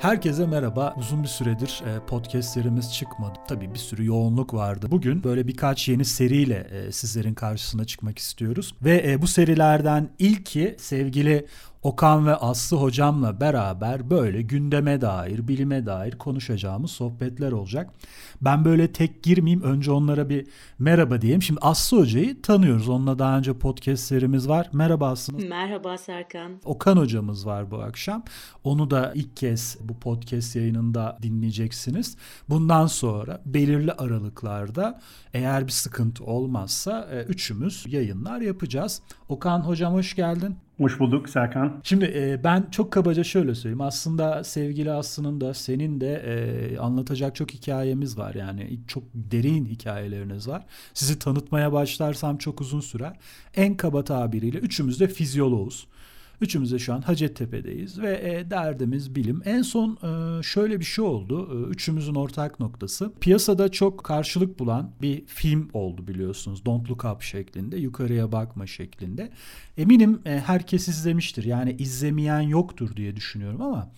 Herkese merhaba. Uzun bir süredir e, podcastlerimiz çıkmadı. Tabii bir sürü yoğunluk vardı. Bugün böyle birkaç yeni seriyle e, sizlerin karşısına çıkmak istiyoruz. Ve e, bu serilerden ilki sevgili Okan ve Aslı hocamla beraber böyle gündeme dair, bilime dair konuşacağımız sohbetler olacak. Ben böyle tek girmeyeyim. Önce onlara bir merhaba diyeyim. Şimdi Aslı hocayı tanıyoruz. Onunla daha önce podcastlerimiz var. Merhaba Aslı. Merhaba Serkan. Okan hocamız var bu akşam. Onu da ilk kez bu podcast yayınında dinleyeceksiniz. Bundan sonra belirli aralıklarda eğer bir sıkıntı olmazsa e, üçümüz yayınlar yapacağız. Okan hocam hoş geldin. Hoş bulduk Serkan. Şimdi e, ben çok kabaca şöyle söyleyeyim. Aslında sevgili Aslı'nın da senin de e, anlatacak çok hikayemiz var. Yani çok derin hikayeleriniz var. Sizi tanıtmaya başlarsam çok uzun sürer. En kaba tabiriyle üçümüz de fizyoloğuz. Üçümüz de şu an Hacettepe'deyiz ve e, derdimiz bilim. En son e, şöyle bir şey oldu. E, üçümüzün ortak noktası. Piyasada çok karşılık bulan bir film oldu biliyorsunuz. Don't Look Up şeklinde, yukarıya bakma şeklinde. Eminim e, herkes izlemiştir. Yani izlemeyen yoktur diye düşünüyorum ama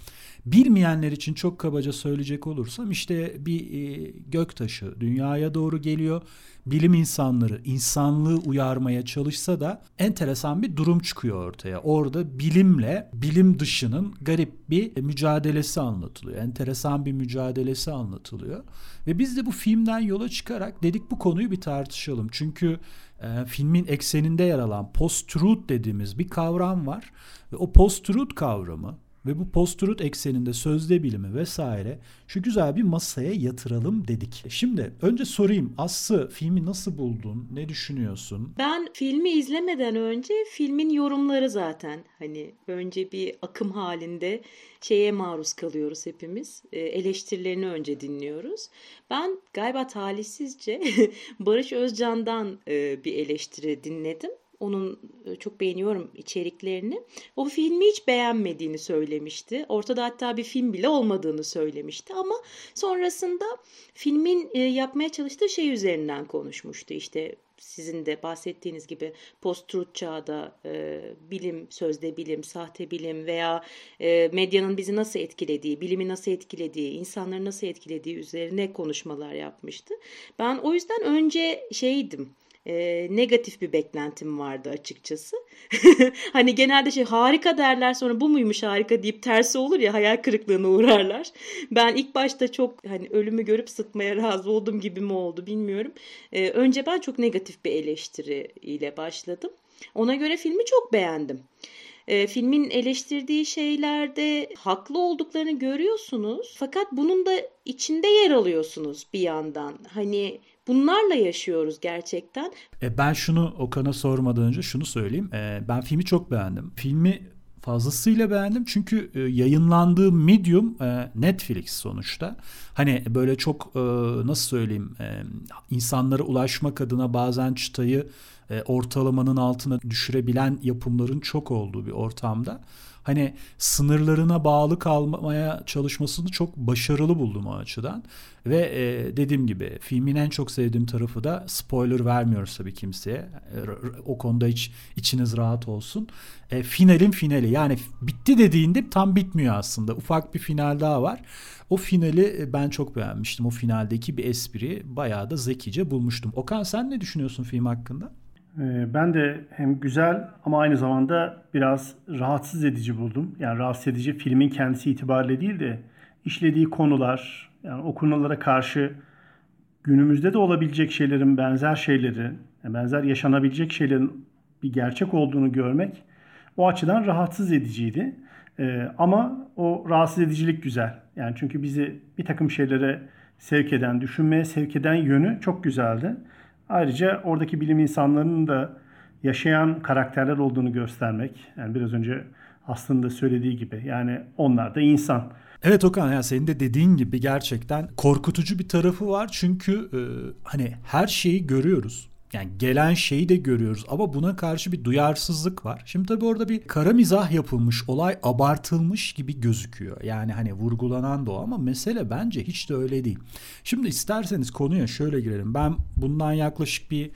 Bilmeyenler için çok kabaca söyleyecek olursam işte bir e, göktaşı dünyaya doğru geliyor. Bilim insanları insanlığı uyarmaya çalışsa da enteresan bir durum çıkıyor ortaya. Orada bilimle bilim dışının garip bir mücadelesi anlatılıyor. Enteresan bir mücadelesi anlatılıyor. Ve biz de bu filmden yola çıkarak dedik bu konuyu bir tartışalım. Çünkü e, filmin ekseninde yer alan post-truth dediğimiz bir kavram var. Ve o post-truth kavramı ve bu post-truth ekseninde sözde bilimi vesaire şu güzel bir masaya yatıralım dedik. Şimdi önce sorayım Aslı filmi nasıl buldun? Ne düşünüyorsun? Ben filmi izlemeden önce filmin yorumları zaten hani önce bir akım halinde şeye maruz kalıyoruz hepimiz. E, eleştirilerini önce dinliyoruz. Ben galiba talihsizce Barış Özcan'dan e, bir eleştiri dinledim. Onun e, çok beğeniyorum içeriklerini. O filmi hiç beğenmediğini söylemişti. Ortada hatta bir film bile olmadığını söylemişti ama sonrasında filmin e, yapmaya çalıştığı şey üzerinden konuşmuştu. İşte sizin de bahsettiğiniz gibi post-truth çağda e, bilim, sözde bilim, sahte bilim veya e, medyanın bizi nasıl etkilediği, bilimi nasıl etkilediği, insanları nasıl etkilediği üzerine konuşmalar yapmıştı. Ben o yüzden önce şeydim, e, negatif bir beklentim vardı açıkçası. hani genelde şey harika derler sonra bu muymuş harika deyip tersi olur ya hayal kırıklığına uğrarlar. Ben ilk başta çok hani ölümü görüp sıtmaya razı oldum gibi mi oldu bilmiyorum. E, önce ben çok negatif bir eleştiri ile başladım. Ona göre filmi çok beğendim. E, filmin eleştirdiği şeylerde haklı olduklarını görüyorsunuz. Fakat bunun da içinde yer alıyorsunuz bir yandan. Hani Bunlarla yaşıyoruz gerçekten. E, ben şunu Okan'a sormadan önce şunu söyleyeyim. E, ben filmi çok beğendim. Filmi fazlasıyla beğendim çünkü e, yayınlandığı medium e, Netflix sonuçta. Hani böyle çok e, nasıl söyleyeyim insanlara ulaşmak adına bazen çıtayı ortalamanın altına düşürebilen yapımların çok olduğu bir ortamda hani sınırlarına bağlı kalmaya çalışmasını çok başarılı buldum o açıdan. Ve e, dediğim gibi filmin en çok sevdiğim tarafı da spoiler vermiyoruz tabii kimseye. E, o konuda hiç içiniz rahat olsun. E, finalin finali yani bitti dediğinde tam bitmiyor aslında. Ufak bir final daha var. O finali e, ben çok beğenmiştim. O finaldeki bir espri bayağı da zekice bulmuştum. Okan sen ne düşünüyorsun film hakkında? Ee, ben de hem güzel ama aynı zamanda biraz rahatsız edici buldum. Yani rahatsız edici filmin kendisi itibariyle değil de işlediği konular, yani o konulara karşı günümüzde de olabilecek şeylerin benzer şeyleri, benzer yaşanabilecek şeylerin bir gerçek olduğunu görmek o açıdan rahatsız ediciydi. Ee, ama o rahatsız edicilik güzel. Yani çünkü bizi bir takım şeylere sevk eden, düşünmeye sevk eden yönü çok güzeldi. Ayrıca oradaki bilim insanlarının da yaşayan karakterler olduğunu göstermek. Yani biraz önce aslında söylediği gibi yani onlar da insan. Evet Okan ya senin de dediğin gibi gerçekten korkutucu bir tarafı var. Çünkü e, hani her şeyi görüyoruz. Yani gelen şeyi de görüyoruz ama buna karşı bir duyarsızlık var. Şimdi tabii orada bir kara mizah yapılmış, olay abartılmış gibi gözüküyor. Yani hani vurgulanan da o ama mesele bence hiç de öyle değil. Şimdi isterseniz konuya şöyle girelim. Ben bundan yaklaşık bir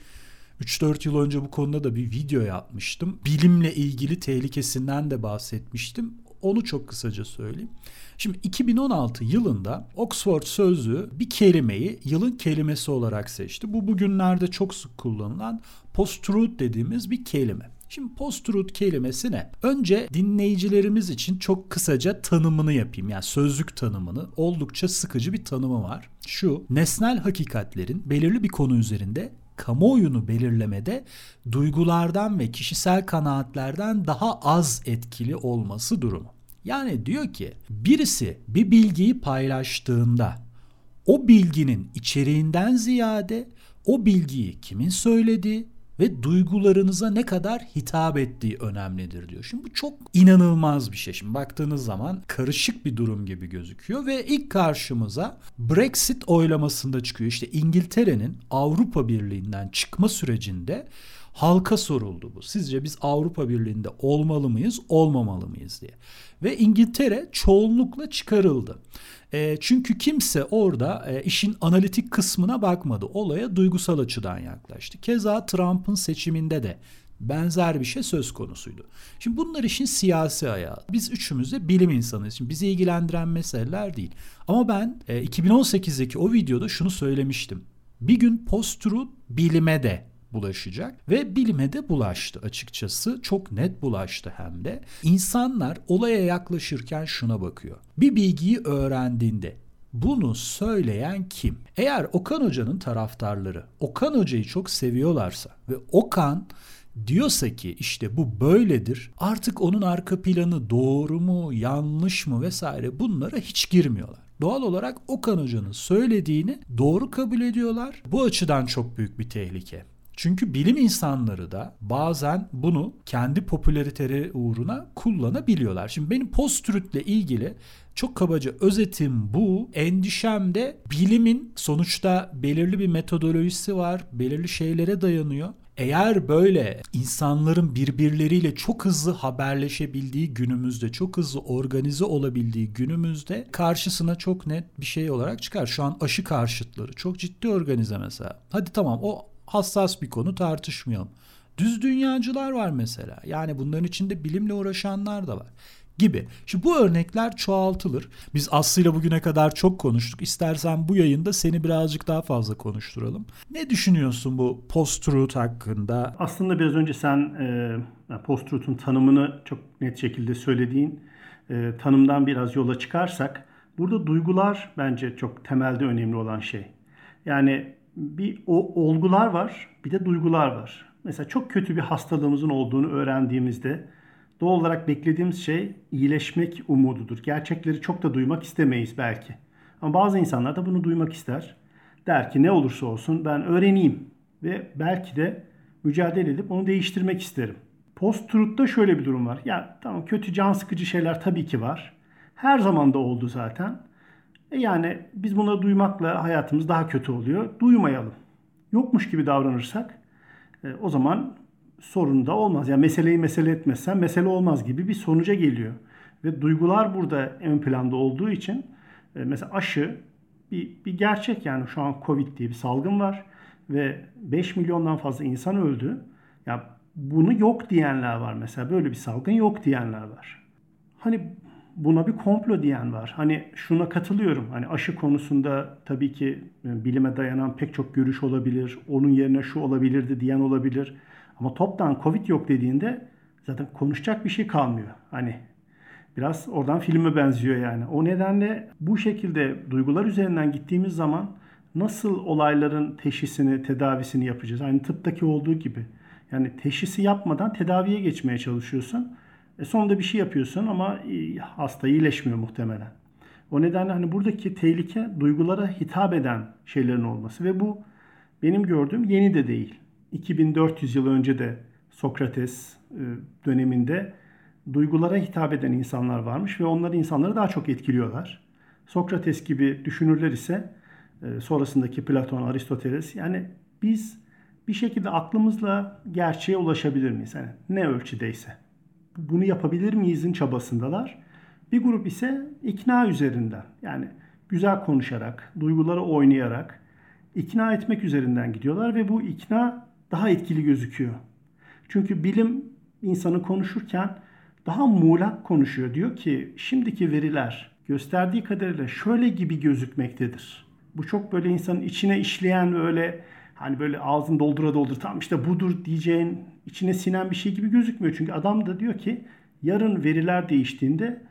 3-4 yıl önce bu konuda da bir video yapmıştım. Bilimle ilgili tehlikesinden de bahsetmiştim Onu çok kısaca söyleyeyim. Şimdi 2016 yılında Oxford Sözlüğü bir kelimeyi yılın kelimesi olarak seçti. Bu bugünlerde çok sık kullanılan post-truth dediğimiz bir kelime. Şimdi post-truth kelimesi ne? Önce dinleyicilerimiz için çok kısaca tanımını yapayım. Yani sözlük tanımını. Oldukça sıkıcı bir tanımı var. Şu, nesnel hakikatlerin belirli bir konu üzerinde kamuoyunu belirlemede duygulardan ve kişisel kanaatlerden daha az etkili olması durumu. Yani diyor ki birisi bir bilgiyi paylaştığında o bilginin içeriğinden ziyade o bilgiyi kimin söylediği ve duygularınıza ne kadar hitap ettiği önemlidir diyor. Şimdi bu çok inanılmaz bir şey. Şimdi baktığınız zaman karışık bir durum gibi gözüküyor ve ilk karşımıza Brexit oylamasında çıkıyor. İşte İngiltere'nin Avrupa Birliği'nden çıkma sürecinde halka soruldu bu. Sizce biz Avrupa Birliği'nde olmalı mıyız, olmamalı mıyız diye. Ve İngiltere çoğunlukla çıkarıldı. E, çünkü kimse orada e, işin analitik kısmına bakmadı. Olaya duygusal açıdan yaklaştı. Keza Trump'ın seçiminde de benzer bir şey söz konusuydu. Şimdi bunlar işin siyasi ayağı. Biz üçümüz de bilim insanıyız. Şimdi bizi ilgilendiren meseleler değil. Ama ben e, 2018'deki o videoda şunu söylemiştim. Bir gün post-truth bilime de bulaşacak ve bilime de bulaştı açıkçası. Çok net bulaştı hem de. İnsanlar olaya yaklaşırken şuna bakıyor. Bir bilgiyi öğrendiğinde bunu söyleyen kim? Eğer Okan Hoca'nın taraftarları Okan Hoca'yı çok seviyorlarsa ve Okan diyorsa ki işte bu böyledir artık onun arka planı doğru mu yanlış mı vesaire bunlara hiç girmiyorlar. Doğal olarak Okan Hoca'nın söylediğini doğru kabul ediyorlar. Bu açıdan çok büyük bir tehlike. Çünkü bilim insanları da bazen bunu kendi popülariteleri uğruna kullanabiliyorlar. Şimdi benim post-truth'le ilgili çok kabaca özetim bu. Endişem de bilimin sonuçta belirli bir metodolojisi var, belirli şeylere dayanıyor. Eğer böyle insanların birbirleriyle çok hızlı haberleşebildiği günümüzde, çok hızlı organize olabildiği günümüzde karşısına çok net bir şey olarak çıkar. Şu an aşı karşıtları çok ciddi organize mesela. Hadi tamam o hassas bir konu tartışmayalım. Düz dünyacılar var mesela. Yani bunların içinde bilimle uğraşanlar da var gibi. Şimdi bu örnekler çoğaltılır. Biz Aslı ile bugüne kadar çok konuştuk. İstersen bu yayında seni birazcık daha fazla konuşturalım. Ne düşünüyorsun bu post-truth hakkında? Aslında biraz önce sen e, post-truth'un tanımını çok net şekilde söylediğin e, tanımdan biraz yola çıkarsak burada duygular bence çok temelde önemli olan şey. Yani bir o olgular var, bir de duygular var. Mesela çok kötü bir hastalığımızın olduğunu öğrendiğimizde doğal olarak beklediğimiz şey iyileşmek umududur. Gerçekleri çok da duymak istemeyiz belki. Ama bazı insanlar da bunu duymak ister. Der ki ne olursa olsun ben öğreneyim ve belki de mücadele edip onu değiştirmek isterim. Post-truth'ta şöyle bir durum var. Ya tamam kötü can sıkıcı şeyler tabii ki var. Her zaman da oldu zaten. E yani biz bunu duymakla hayatımız daha kötü oluyor. Duymayalım. Yokmuş gibi davranırsak e, o zaman sorun da olmaz. Yani meseleyi mesele etmezsen mesele olmaz gibi bir sonuca geliyor. Ve duygular burada ön planda olduğu için e, mesela aşı bir, bir gerçek yani şu an Covid diye bir salgın var ve 5 milyondan fazla insan öldü. Ya bunu yok diyenler var mesela böyle bir salgın yok diyenler var. Hani buna bir komplo diyen var. Hani şuna katılıyorum. Hani aşı konusunda tabii ki e, bilime dayanan pek çok görüş olabilir. Onun yerine şu olabilirdi diyen olabilir. Ama toptan Covid yok dediğinde zaten konuşacak bir şey kalmıyor. Hani biraz oradan filme benziyor yani. O nedenle bu şekilde duygular üzerinden gittiğimiz zaman nasıl olayların teşhisini, tedavisini yapacağız? Aynı tıptaki olduğu gibi. Yani teşhisi yapmadan tedaviye geçmeye çalışıyorsun. E sonunda bir şey yapıyorsun ama e, hasta iyileşmiyor muhtemelen. O nedenle hani buradaki tehlike duygulara hitap eden şeylerin olması ve bu benim gördüğüm yeni de değil. 2400 yıl önce de Sokrates e, döneminde duygulara hitap eden insanlar varmış ve onlar insanları daha çok etkiliyorlar. Sokrates gibi düşünürler ise e, sonrasındaki Platon, Aristoteles yani biz bir şekilde aklımızla gerçeğe ulaşabilir miyiz? Yani ne ölçüdeyse. Bunu yapabilir miyizin çabasındalar. Bir grup ise ikna üzerinden yani güzel konuşarak, duyguları oynayarak ikna etmek üzerinden gidiyorlar ve bu ikna daha etkili gözüküyor. Çünkü bilim insanı konuşurken daha muğlak konuşuyor. Diyor ki şimdiki veriler gösterdiği kadarıyla şöyle gibi gözükmektedir. Bu çok böyle insanın içine işleyen böyle hani böyle ağzını doldura doldur tam işte budur diyeceğin içine sinen bir şey gibi gözükmüyor. Çünkü adam da diyor ki yarın veriler değiştiğinde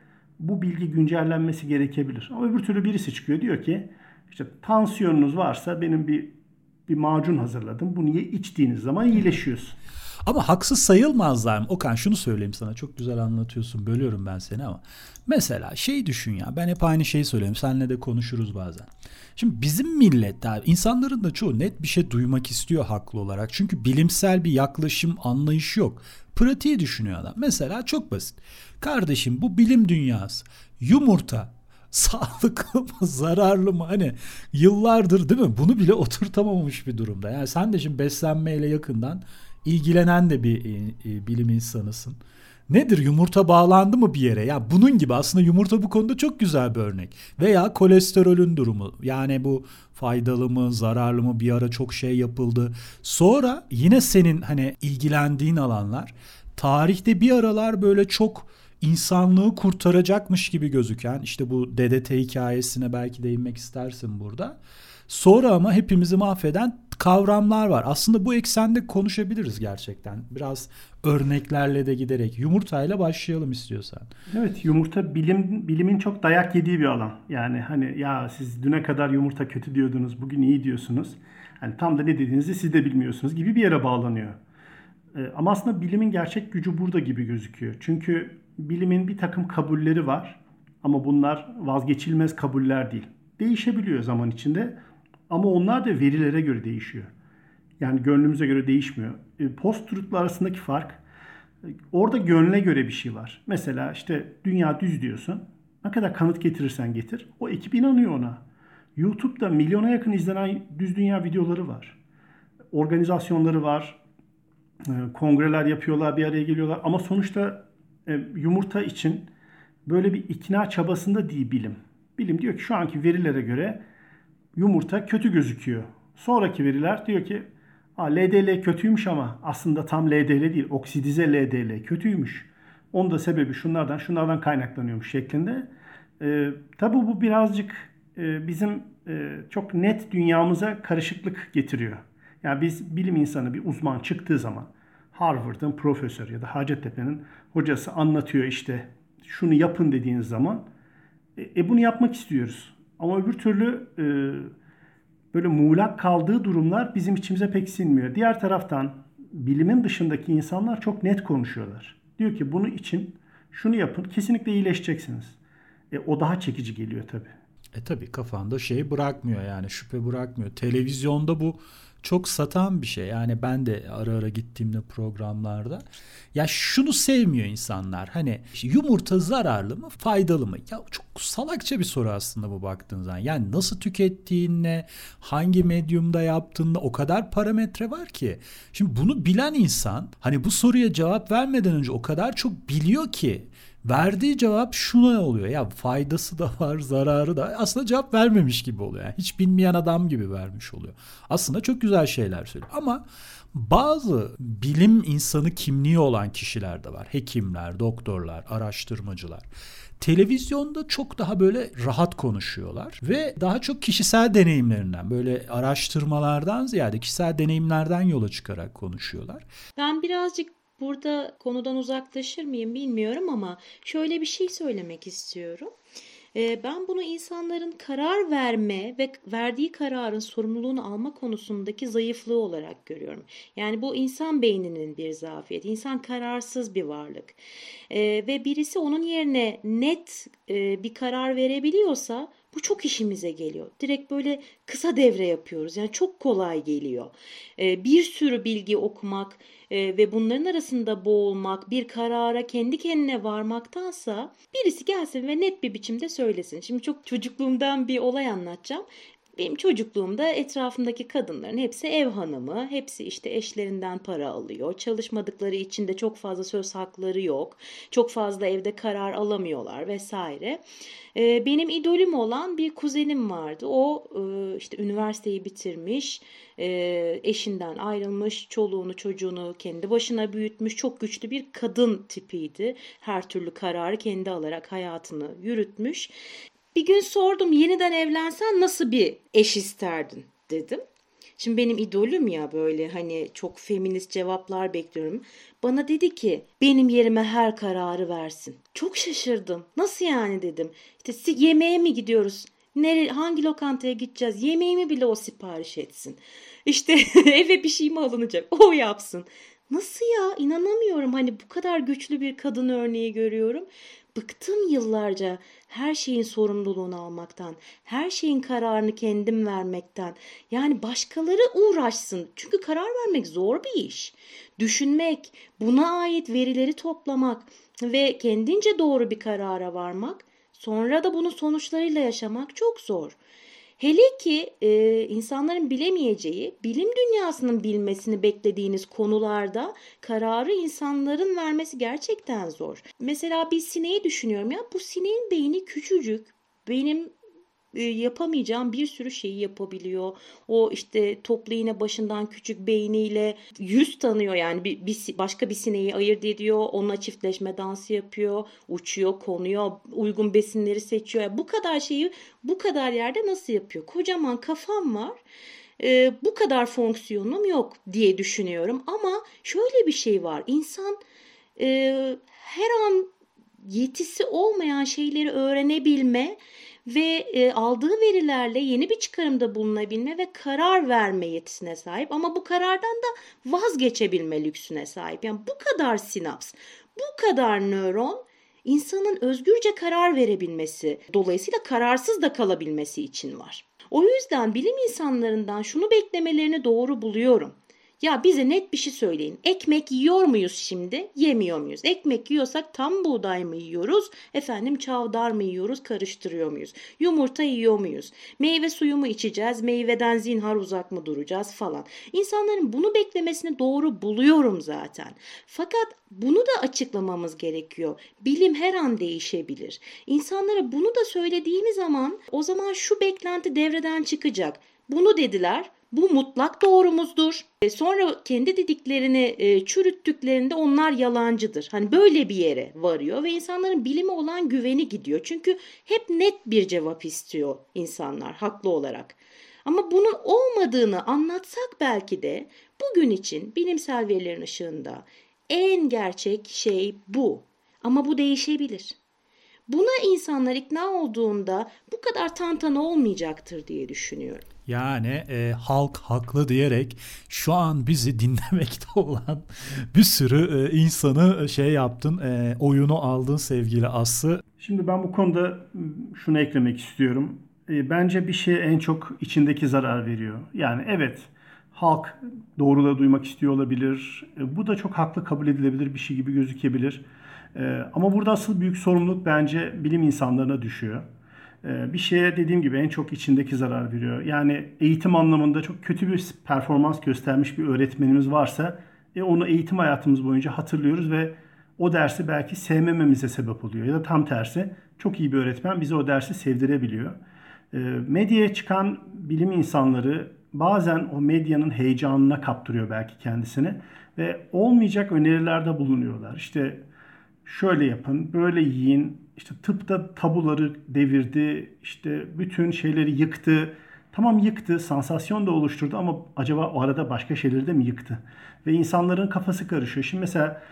bu bilgi güncellenmesi gerekebilir. Ama öbür türlü birisi çıkıyor diyor ki işte tansiyonunuz varsa benim bir bir macun hazırladım. Bunu içtiğiniz zaman iyileşiyorsun. Ama haksız sayılmazlar mı? Okan şunu söyleyeyim sana. Çok güzel anlatıyorsun. Bölüyorum ben seni ama. Mesela şey düşün ya. Ben hep aynı şeyi söylüyorum. Seninle de konuşuruz bazen. Şimdi bizim millet abi insanların da çoğu net bir şey duymak istiyor haklı olarak. Çünkü bilimsel bir yaklaşım anlayış yok. Pratiği düşünüyor adam. Mesela çok basit. Kardeşim bu bilim dünyası. Yumurta sağlıklı mı zararlı mı hani yıllardır değil mi bunu bile oturtamamış bir durumda. Yani sen de şimdi beslenmeyle yakından ilgilenen de bir e, e, bilim insanısın. Nedir yumurta bağlandı mı bir yere? Ya bunun gibi aslında yumurta bu konuda çok güzel bir örnek. Veya kolesterolün durumu. Yani bu faydalı mı, zararlı mı bir ara çok şey yapıldı. Sonra yine senin hani ilgilendiğin alanlar tarihte bir aralar böyle çok insanlığı kurtaracakmış gibi gözüken işte bu DDT hikayesine belki değinmek istersin burada. Sonra ama hepimizi mahveden kavramlar var. Aslında bu eksende konuşabiliriz gerçekten. Biraz örneklerle de giderek. Yumurtayla başlayalım istiyorsan. Evet yumurta bilim bilimin çok dayak yediği bir alan. Yani hani ya siz düne kadar yumurta kötü diyordunuz bugün iyi diyorsunuz. Yani tam da ne dediğinizi siz de bilmiyorsunuz gibi bir yere bağlanıyor. Ee, ama aslında bilimin gerçek gücü burada gibi gözüküyor. Çünkü bilimin bir takım kabulleri var ama bunlar vazgeçilmez kabuller değil. Değişebiliyor zaman içinde ama onlar da verilere göre değişiyor. Yani gönlümüze göre değişmiyor. E, Post-truth'la arasındaki fark orada gönle göre bir şey var. Mesela işte dünya düz diyorsun. Ne kadar kanıt getirirsen getir. O ekip inanıyor ona. YouTube'da milyona yakın izlenen düz dünya videoları var. Organizasyonları var. E, kongreler yapıyorlar, bir araya geliyorlar. Ama sonuçta e, yumurta için böyle bir ikna çabasında değil bilim. Bilim diyor ki şu anki verilere göre yumurta kötü gözüküyor. Sonraki veriler diyor ki LDL kötüymüş ama aslında tam LDL değil oksidize LDL kötüymüş. Onun da sebebi şunlardan şunlardan kaynaklanıyormuş şeklinde. E, tabi bu birazcık e, bizim e, çok net dünyamıza karışıklık getiriyor. Yani biz bilim insanı bir uzman çıktığı zaman Harvard'ın profesörü ya da Hacettepe'nin hocası anlatıyor işte şunu yapın dediğiniz zaman e, e bunu yapmak istiyoruz. Ama öbür türlü e, böyle muğlak kaldığı durumlar bizim içimize pek sinmiyor. Diğer taraftan bilimin dışındaki insanlar çok net konuşuyorlar. Diyor ki bunu için şunu yapın kesinlikle iyileşeceksiniz. E, o daha çekici geliyor tabii. E tabii kafanda şey bırakmıyor yani şüphe bırakmıyor. Televizyonda bu çok satan bir şey. Yani ben de ara ara gittiğimde programlarda ya şunu sevmiyor insanlar. Hani yumurta zararlı mı, faydalı mı? Ya çok salakça bir soru aslında bu baktığın zaman. Yani nasıl tükettiğinle, hangi medyumda yaptığınla o kadar parametre var ki. Şimdi bunu bilen insan hani bu soruya cevap vermeden önce o kadar çok biliyor ki verdiği cevap şuna oluyor. Ya faydası da var, zararı da. Aslında cevap vermemiş gibi oluyor. Yani hiç bilmeyen adam gibi vermiş oluyor. Aslında çok güzel şeyler söylüyor. Ama bazı bilim insanı kimliği olan kişiler de var. Hekimler, doktorlar, araştırmacılar. Televizyonda çok daha böyle rahat konuşuyorlar ve daha çok kişisel deneyimlerinden böyle araştırmalardan ziyade kişisel deneyimlerden yola çıkarak konuşuyorlar. Ben birazcık Burada konudan uzaklaşır mıyım bilmiyorum ama şöyle bir şey söylemek istiyorum. Ee, ben bunu insanların karar verme ve verdiği kararın sorumluluğunu alma konusundaki zayıflığı olarak görüyorum. Yani bu insan beyninin bir zafiyeti. İnsan kararsız bir varlık. Ee, ve birisi onun yerine net e, bir karar verebiliyorsa bu çok işimize geliyor. Direkt böyle kısa devre yapıyoruz. Yani çok kolay geliyor. Ee, bir sürü bilgi okumak e, ve bunların arasında boğulmak, bir karara kendi kendine varmaktansa birisi gelsin ve net bir biçimde söylesin. Şimdi çok çocukluğumdan bir olay anlatacağım Benim çocukluğumda etrafımdaki kadınların hepsi ev hanımı, hepsi işte eşlerinden para alıyor. Çalışmadıkları için de çok fazla söz hakları yok. Çok fazla evde karar alamıyorlar vesaire. Ee, benim idolüm olan bir kuzenim vardı. O e, işte üniversiteyi bitirmiş, e, eşinden ayrılmış, çoluğunu çocuğunu kendi başına büyütmüş, çok güçlü bir kadın tipiydi. Her türlü kararı kendi alarak hayatını yürütmüş. Bir gün sordum yeniden evlensen nasıl bir eş isterdin dedim. Şimdi benim idolüm ya böyle hani çok feminist cevaplar bekliyorum. Bana dedi ki benim yerime her kararı versin. Çok şaşırdım. Nasıl yani dedim. İşte yemeğe mi gidiyoruz? Nere, hangi lokantaya gideceğiz? Yemeğimi bile o sipariş etsin. İşte eve bir şey mi alınacak? O yapsın. Nasıl ya? İnanamıyorum. Hani bu kadar güçlü bir kadın örneği görüyorum. Bıktım yıllarca her şeyin sorumluluğunu almaktan, her şeyin kararını kendim vermekten. Yani başkaları uğraşsın. Çünkü karar vermek zor bir iş. Düşünmek, buna ait verileri toplamak ve kendince doğru bir karara varmak, sonra da bunun sonuçlarıyla yaşamak çok zor. Hele ki e, insanların bilemeyeceği, bilim dünyasının bilmesini beklediğiniz konularda kararı insanların vermesi gerçekten zor. Mesela bir sineği düşünüyorum ya bu sineğin beyni küçücük. Benim yapamayacağım bir sürü şeyi yapabiliyor. O işte toplu iğne başından küçük beyniyle yüz tanıyor yani bir, bir başka bir sineği ayırt ediyor. Onunla çiftleşme dansı yapıyor, uçuyor, konuyor, uygun besinleri seçiyor. Yani bu kadar şeyi bu kadar yerde nasıl yapıyor? Kocaman kafam var. Ee, bu kadar fonksiyonum yok diye düşünüyorum. Ama şöyle bir şey var. İnsan e, her an yetisi olmayan şeyleri öğrenebilme ve e, aldığı verilerle yeni bir çıkarımda bulunabilme ve karar verme yetisine sahip ama bu karardan da vazgeçebilme lüksüne sahip. Yani bu kadar sinaps, bu kadar nöron insanın özgürce karar verebilmesi, dolayısıyla kararsız da kalabilmesi için var. O yüzden bilim insanlarından şunu beklemelerini doğru buluyorum. Ya bize net bir şey söyleyin. Ekmek yiyor muyuz şimdi? Yemiyor muyuz? Ekmek yiyorsak tam buğday mı yiyoruz? Efendim çavdar mı yiyoruz? Karıştırıyor muyuz? Yumurta yiyor muyuz? Meyve suyu mu içeceğiz? Meyveden zinhar uzak mı duracağız falan. İnsanların bunu beklemesini doğru buluyorum zaten. Fakat bunu da açıklamamız gerekiyor. Bilim her an değişebilir. İnsanlara bunu da söylediğimiz zaman o zaman şu beklenti devreden çıkacak. Bunu dediler. Bu mutlak doğrumuzdur. E, sonra kendi dediklerini e, çürüttüklerinde onlar yalancıdır. Hani böyle bir yere varıyor ve insanların bilime olan güveni gidiyor. Çünkü hep net bir cevap istiyor insanlar haklı olarak. Ama bunun olmadığını anlatsak belki de bugün için bilimsel verilerin ışığında en gerçek şey bu. Ama bu değişebilir. Buna insanlar ikna olduğunda bu kadar tantana olmayacaktır diye düşünüyorum. Yani e, halk haklı diyerek şu an bizi dinlemekte olan bir sürü e, insanı e, şey yaptın, e, oyunu aldın sevgili Aslı. Şimdi ben bu konuda şunu eklemek istiyorum. E, bence bir şey en çok içindeki zarar veriyor. Yani evet halk doğruları duymak istiyor olabilir. E, bu da çok haklı kabul edilebilir bir şey gibi gözükebilir. E, ama burada asıl büyük sorumluluk bence bilim insanlarına düşüyor. Ee, bir şeye dediğim gibi en çok içindeki zarar veriyor. Yani eğitim anlamında çok kötü bir performans göstermiş bir öğretmenimiz varsa e, onu eğitim hayatımız boyunca hatırlıyoruz ve o dersi belki sevmememize sebep oluyor. Ya da tam tersi çok iyi bir öğretmen bize o dersi sevdirebiliyor. Ee, medyaya çıkan bilim insanları bazen o medyanın heyecanına kaptırıyor belki kendisini ve olmayacak önerilerde bulunuyorlar. İşte şöyle yapın, böyle yiyin, işte tıpta tabuları devirdi, işte bütün şeyleri yıktı. Tamam yıktı, sansasyon da oluşturdu ama acaba o arada başka şeyleri de mi yıktı? Ve insanların kafası karışıyor. Şimdi mesela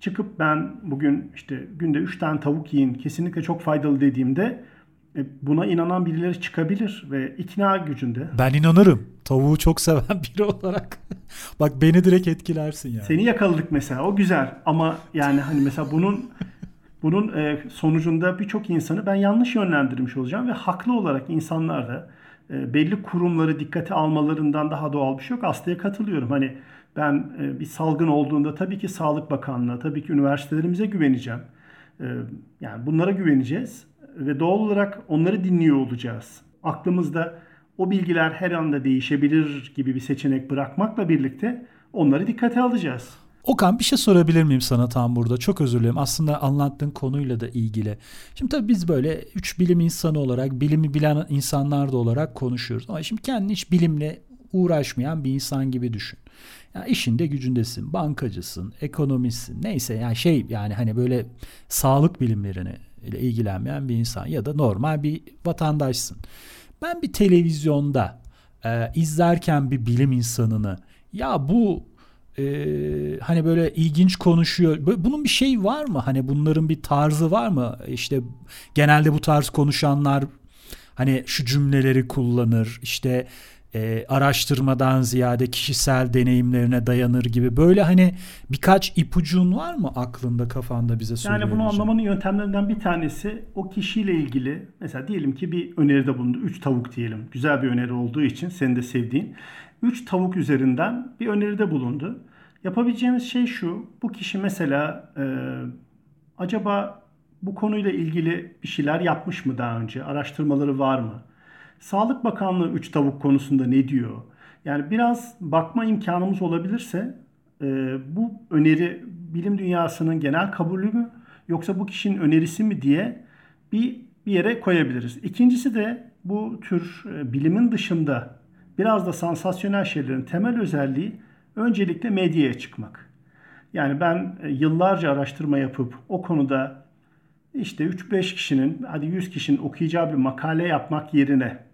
çıkıp ben bugün işte günde 3 tane tavuk yiyin kesinlikle çok faydalı dediğimde e, buna inanan birileri çıkabilir ve ikna gücünde. Ben inanırım. Tavuğu çok seven biri olarak. Bak beni direkt etkilersin yani. Seni yakaladık mesela o güzel ama yani hani mesela bunun bunun e, sonucunda birçok insanı ben yanlış yönlendirmiş olacağım ve haklı olarak insanlar da e, belli kurumları dikkate almalarından daha doğal bir şey yok. Aslı'ya katılıyorum. Hani ben e, bir salgın olduğunda tabii ki Sağlık Bakanlığı, tabii ki üniversitelerimize güveneceğim. Yani bunlara güveneceğiz ve doğal olarak onları dinliyor olacağız. Aklımızda o bilgiler her anda değişebilir gibi bir seçenek bırakmakla birlikte onları dikkate alacağız. Okan bir şey sorabilir miyim sana tam burada? Çok özür dilerim. Aslında anlattığın konuyla da ilgili. Şimdi tabii biz böyle üç bilim insanı olarak, bilimi bilen insanlar da olarak konuşuyoruz. Ama şimdi kendini hiç bilimle uğraşmayan bir insan gibi düşün. Yani işinde gücündesin, bankacısın, ekonomistsin, neyse yani şey yani hani böyle sağlık bilimlerine ile ilgilenmeyen bir insan ya da normal bir vatandaşsın. Ben bir televizyonda e, izlerken bir bilim insanını ya bu e, hani böyle ilginç konuşuyor. Bunun bir şey var mı? Hani bunların bir tarzı var mı? İşte genelde bu tarz konuşanlar hani şu cümleleri kullanır. İşte e, araştırmadan ziyade kişisel deneyimlerine dayanır gibi böyle hani birkaç ipucun var mı aklında kafanda bize söyleyebileceğin? Yani bunu anlamanın yöntemlerinden bir tanesi o kişiyle ilgili mesela diyelim ki bir öneride bulundu. Üç tavuk diyelim. Güzel bir öneri olduğu için senin de sevdiğin. Üç tavuk üzerinden bir öneride bulundu. Yapabileceğimiz şey şu. Bu kişi mesela e, acaba bu konuyla ilgili bir şeyler yapmış mı daha önce? Araştırmaları var mı? Sağlık Bakanlığı üç tavuk konusunda ne diyor? Yani biraz bakma imkanımız olabilirse e, bu öneri bilim dünyasının genel kabulü mü yoksa bu kişinin önerisi mi diye bir bir yere koyabiliriz. İkincisi de bu tür e, bilimin dışında biraz da sansasyonel şeylerin temel özelliği öncelikle medyaya çıkmak. Yani ben e, yıllarca araştırma yapıp o konuda işte 3-5 kişinin hadi 100 kişinin okuyacağı bir makale yapmak yerine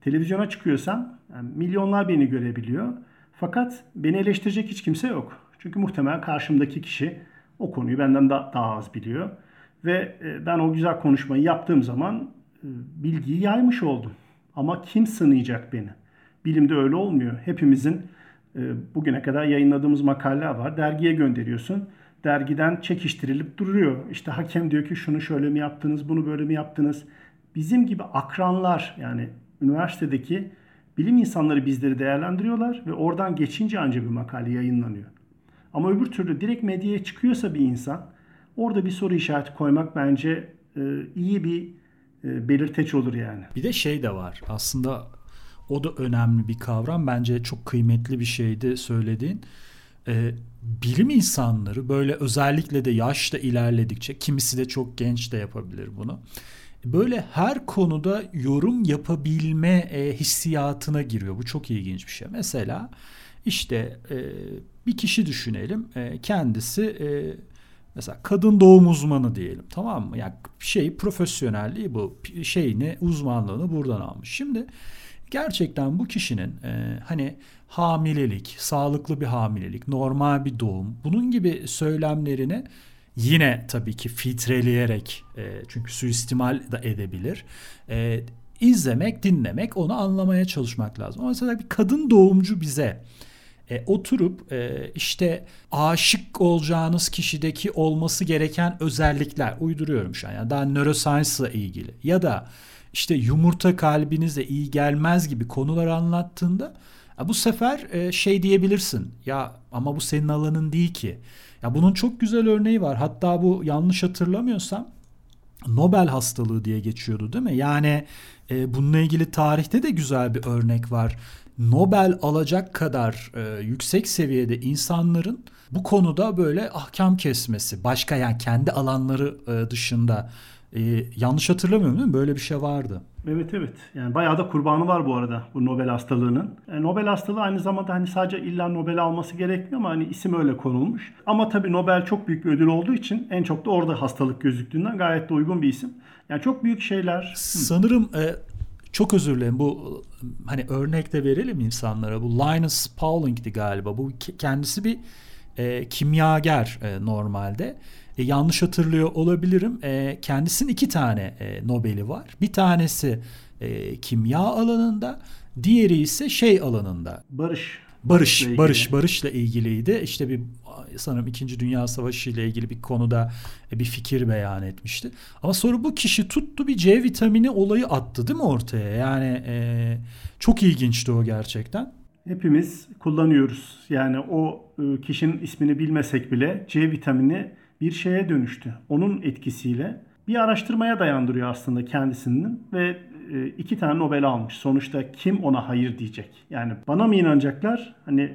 televizyona çıkıyorsam yani milyonlar beni görebiliyor. Fakat beni eleştirecek hiç kimse yok. Çünkü muhtemelen karşımdaki kişi o konuyu benden da, daha az biliyor. Ve e, ben o güzel konuşmayı yaptığım zaman e, bilgiyi yaymış oldum. Ama kim sınayacak beni? Bilimde öyle olmuyor. Hepimizin e, bugüne kadar yayınladığımız makaleler var. Dergiye gönderiyorsun. Dergiden çekiştirilip duruyor. İşte hakem diyor ki şunu şöyle mi yaptınız, bunu böyle mi yaptınız? Bizim gibi akranlar yani üniversitedeki bilim insanları bizleri değerlendiriyorlar ve oradan geçince ancak bir makale yayınlanıyor. Ama öbür türlü direkt medyaya çıkıyorsa bir insan orada bir soru işareti koymak bence e, iyi bir e, belirteç olur yani. Bir de şey de var. Aslında o da önemli bir kavram. Bence çok kıymetli bir şeydi söylediğin. Ee, bilim insanları böyle özellikle de yaşta ilerledikçe kimisi de çok genç de yapabilir bunu böyle her konuda yorum yapabilme e, hissiyatına giriyor. Bu çok ilginç bir şey. Mesela işte e, bir kişi düşünelim. E, kendisi e, mesela kadın doğum uzmanı diyelim. Tamam mı? Yani şey profesyonelliği bu. Şeyini uzmanlığını buradan almış. Şimdi gerçekten bu kişinin e, hani hamilelik, sağlıklı bir hamilelik, normal bir doğum bunun gibi söylemlerini Yine tabii ki filtreleyerek e, çünkü suistimal da edebilir. E, izlemek, dinlemek, onu anlamaya çalışmak lazım. Ama mesela bir kadın doğumcu bize e, oturup e, işte aşık olacağınız kişideki olması gereken özellikler uyduruyorum şu an. Yani daha neuroscience ile ilgili ya da işte yumurta kalbinize iyi gelmez gibi konular anlattığında bu sefer e, şey diyebilirsin. Ya ama bu senin alanın değil ki. Ya bunun çok güzel örneği var. Hatta bu yanlış hatırlamıyorsam Nobel hastalığı diye geçiyordu değil mi? Yani e, bununla ilgili tarihte de güzel bir örnek var. Nobel alacak kadar e, yüksek seviyede insanların bu konuda böyle ahkam kesmesi, başka yani kendi alanları e, dışında e, yanlış hatırlamıyorum değil mi? Böyle bir şey vardı. Evet evet. Yani bayağı da kurbanı var bu arada bu Nobel hastalığının. E, Nobel hastalığı aynı zamanda hani sadece illa Nobel alması gerekmiyor ama hani isim öyle konulmuş. Ama tabii Nobel çok büyük bir ödül olduğu için en çok da orada hastalık gözüktüğünden gayet de uygun bir isim. Yani çok büyük şeyler. Sanırım e, çok özür dilerim bu hani örnek de verelim insanlara. Bu Linus Pauling'di galiba. Bu kendisi bir e, kimyager e, normalde. E, yanlış hatırlıyor olabilirim. E, kendisinin iki tane e, Nobel'i var. Bir tanesi e, kimya alanında, diğeri ise şey alanında. Barış. Barış, barış, barış, barışla ilgiliydi. İşte bir sanırım 2. Dünya Savaşı ile ilgili bir konuda e, bir fikir beyan etmişti. Ama sonra bu kişi tuttu bir C vitamini olayı attı değil mi ortaya? Yani e, çok ilginçti o gerçekten. Hepimiz kullanıyoruz. Yani o e, kişinin ismini bilmesek bile C vitamini bir şeye dönüştü. Onun etkisiyle bir araştırmaya dayandırıyor aslında kendisinin ve e, iki tane Nobel almış. Sonuçta kim ona hayır diyecek? Yani bana mı inanacaklar? Hani e,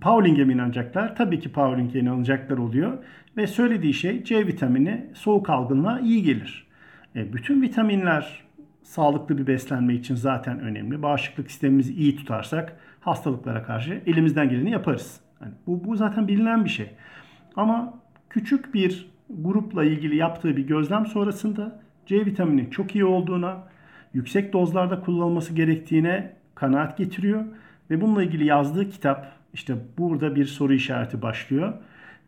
Pauling'e mi inanacaklar? Tabii ki Pauling'e inanacaklar oluyor. Ve söylediği şey C vitamini soğuk algınlığa iyi gelir. E, bütün vitaminler sağlıklı bir beslenme için zaten önemli. Bağışıklık sistemimizi iyi tutarsak hastalıklara karşı elimizden geleni yaparız. Yani bu, bu zaten bilinen bir şey. Ama küçük bir grupla ilgili yaptığı bir gözlem sonrasında C vitaminin çok iyi olduğuna, yüksek dozlarda kullanılması gerektiğine kanaat getiriyor. Ve bununla ilgili yazdığı kitap işte burada bir soru işareti başlıyor.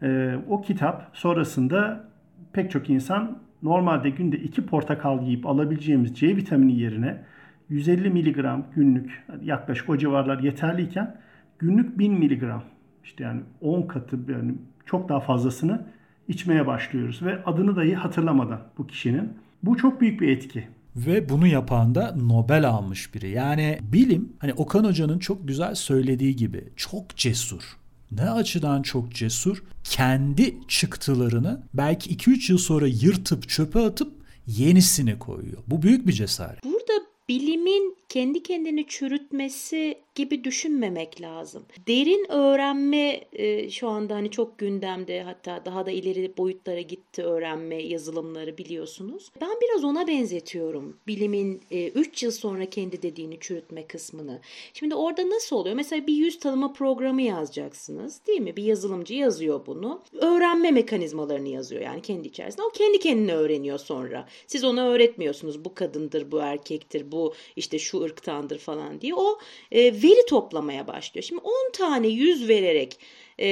Ee, o kitap sonrasında pek çok insan normalde günde 2 portakal yiyip alabileceğimiz C vitamini yerine 150 miligram günlük yaklaşık o civarlar yeterliyken günlük 1000 miligram işte yani 10 katı yani çok daha fazlasını içmeye başlıyoruz ve adını dahi hatırlamadan bu kişinin. Bu çok büyük bir etki. Ve bunu yapan da Nobel almış biri. Yani bilim hani Okan Hoca'nın çok güzel söylediği gibi çok cesur. Ne açıdan çok cesur? Kendi çıktılarını belki 2-3 yıl sonra yırtıp çöpe atıp yenisini koyuyor. Bu büyük bir cesaret. Burada bilimin kendi kendini çürütmesi gibi düşünmemek lazım. Derin öğrenme e, şu anda hani çok gündemde hatta daha da ileri boyutlara gitti öğrenme yazılımları biliyorsunuz. Ben biraz ona benzetiyorum bilimin 3 e, yıl sonra kendi dediğini çürütme kısmını. Şimdi orada nasıl oluyor? Mesela bir yüz tanıma programı yazacaksınız değil mi? Bir yazılımcı yazıyor bunu. Öğrenme mekanizmalarını yazıyor yani kendi içerisinde. O kendi kendine öğreniyor sonra. Siz ona öğretmiyorsunuz bu kadındır, bu erkektir, bu işte şu ırktandır falan diye. O e, veri toplamaya başlıyor. Şimdi 10 tane yüz vererek e,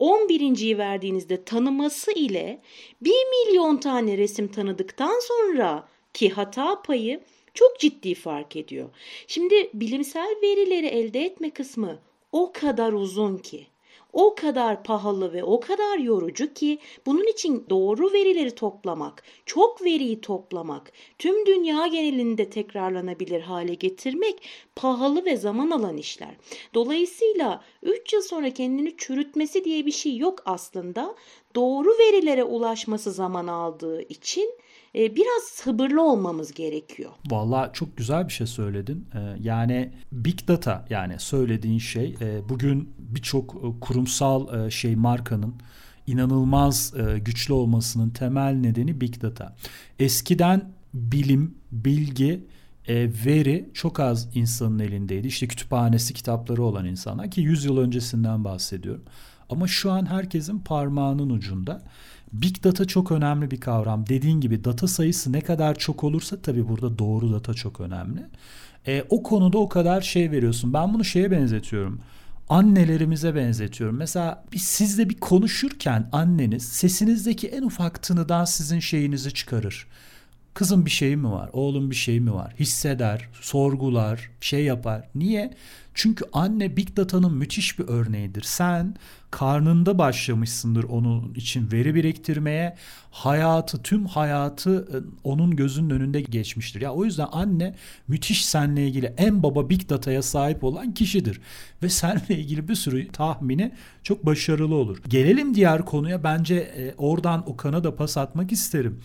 11.yi verdiğinizde tanıması ile 1 milyon tane resim tanıdıktan sonra ki hata payı çok ciddi fark ediyor. Şimdi bilimsel verileri elde etme kısmı o kadar uzun ki o kadar pahalı ve o kadar yorucu ki bunun için doğru verileri toplamak, çok veriyi toplamak, tüm dünya genelinde tekrarlanabilir hale getirmek pahalı ve zaman alan işler. Dolayısıyla 3 yıl sonra kendini çürütmesi diye bir şey yok aslında. Doğru verilere ulaşması zaman aldığı için biraz sabırlı olmamız gerekiyor. Valla çok güzel bir şey söyledin. E, yani big data yani söylediğin şey e, bugün birçok kurumsal şey markanın inanılmaz güçlü olmasının temel nedeni big data. Eskiden bilim, bilgi, veri çok az insanın elindeydi. İşte kütüphanesi, kitapları olan insanlar ki 100 yıl öncesinden bahsediyorum. Ama şu an herkesin parmağının ucunda. Big data çok önemli bir kavram. Dediğin gibi data sayısı ne kadar çok olursa tabii burada doğru data çok önemli. E, o konuda o kadar şey veriyorsun. Ben bunu şeye benzetiyorum. Annelerimize benzetiyorum. Mesela biz sizle bir konuşurken anneniz sesinizdeki en ufak tınıdan sizin şeyinizi çıkarır. Kızım bir şey mi var? Oğlum bir şey mi var? Hisseder, sorgular, şey yapar. Niye? Çünkü anne Big Data'nın müthiş bir örneğidir. Sen karnında başlamışsındır onun için veri biriktirmeye. Hayatı, tüm hayatı e, onun gözünün önünde geçmiştir. Ya o yüzden anne müthiş senle ilgili en baba Big Data'ya sahip olan kişidir. Ve senle ilgili bir sürü tahmini çok başarılı olur. Gelelim diğer konuya. Bence e, oradan Okan'a da pas atmak isterim.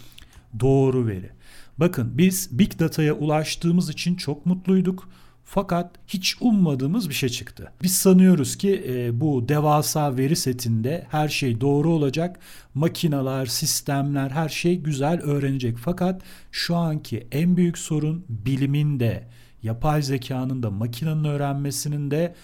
Doğru veri. Bakın biz Big Data'ya ulaştığımız için çok mutluyduk. Fakat hiç ummadığımız bir şey çıktı. Biz sanıyoruz ki e, bu devasa veri setinde her şey doğru olacak. Makinalar, sistemler her şey güzel öğrenecek. Fakat şu anki en büyük sorun bilimin de, yapay zekanın da, makinenin öğrenmesinin de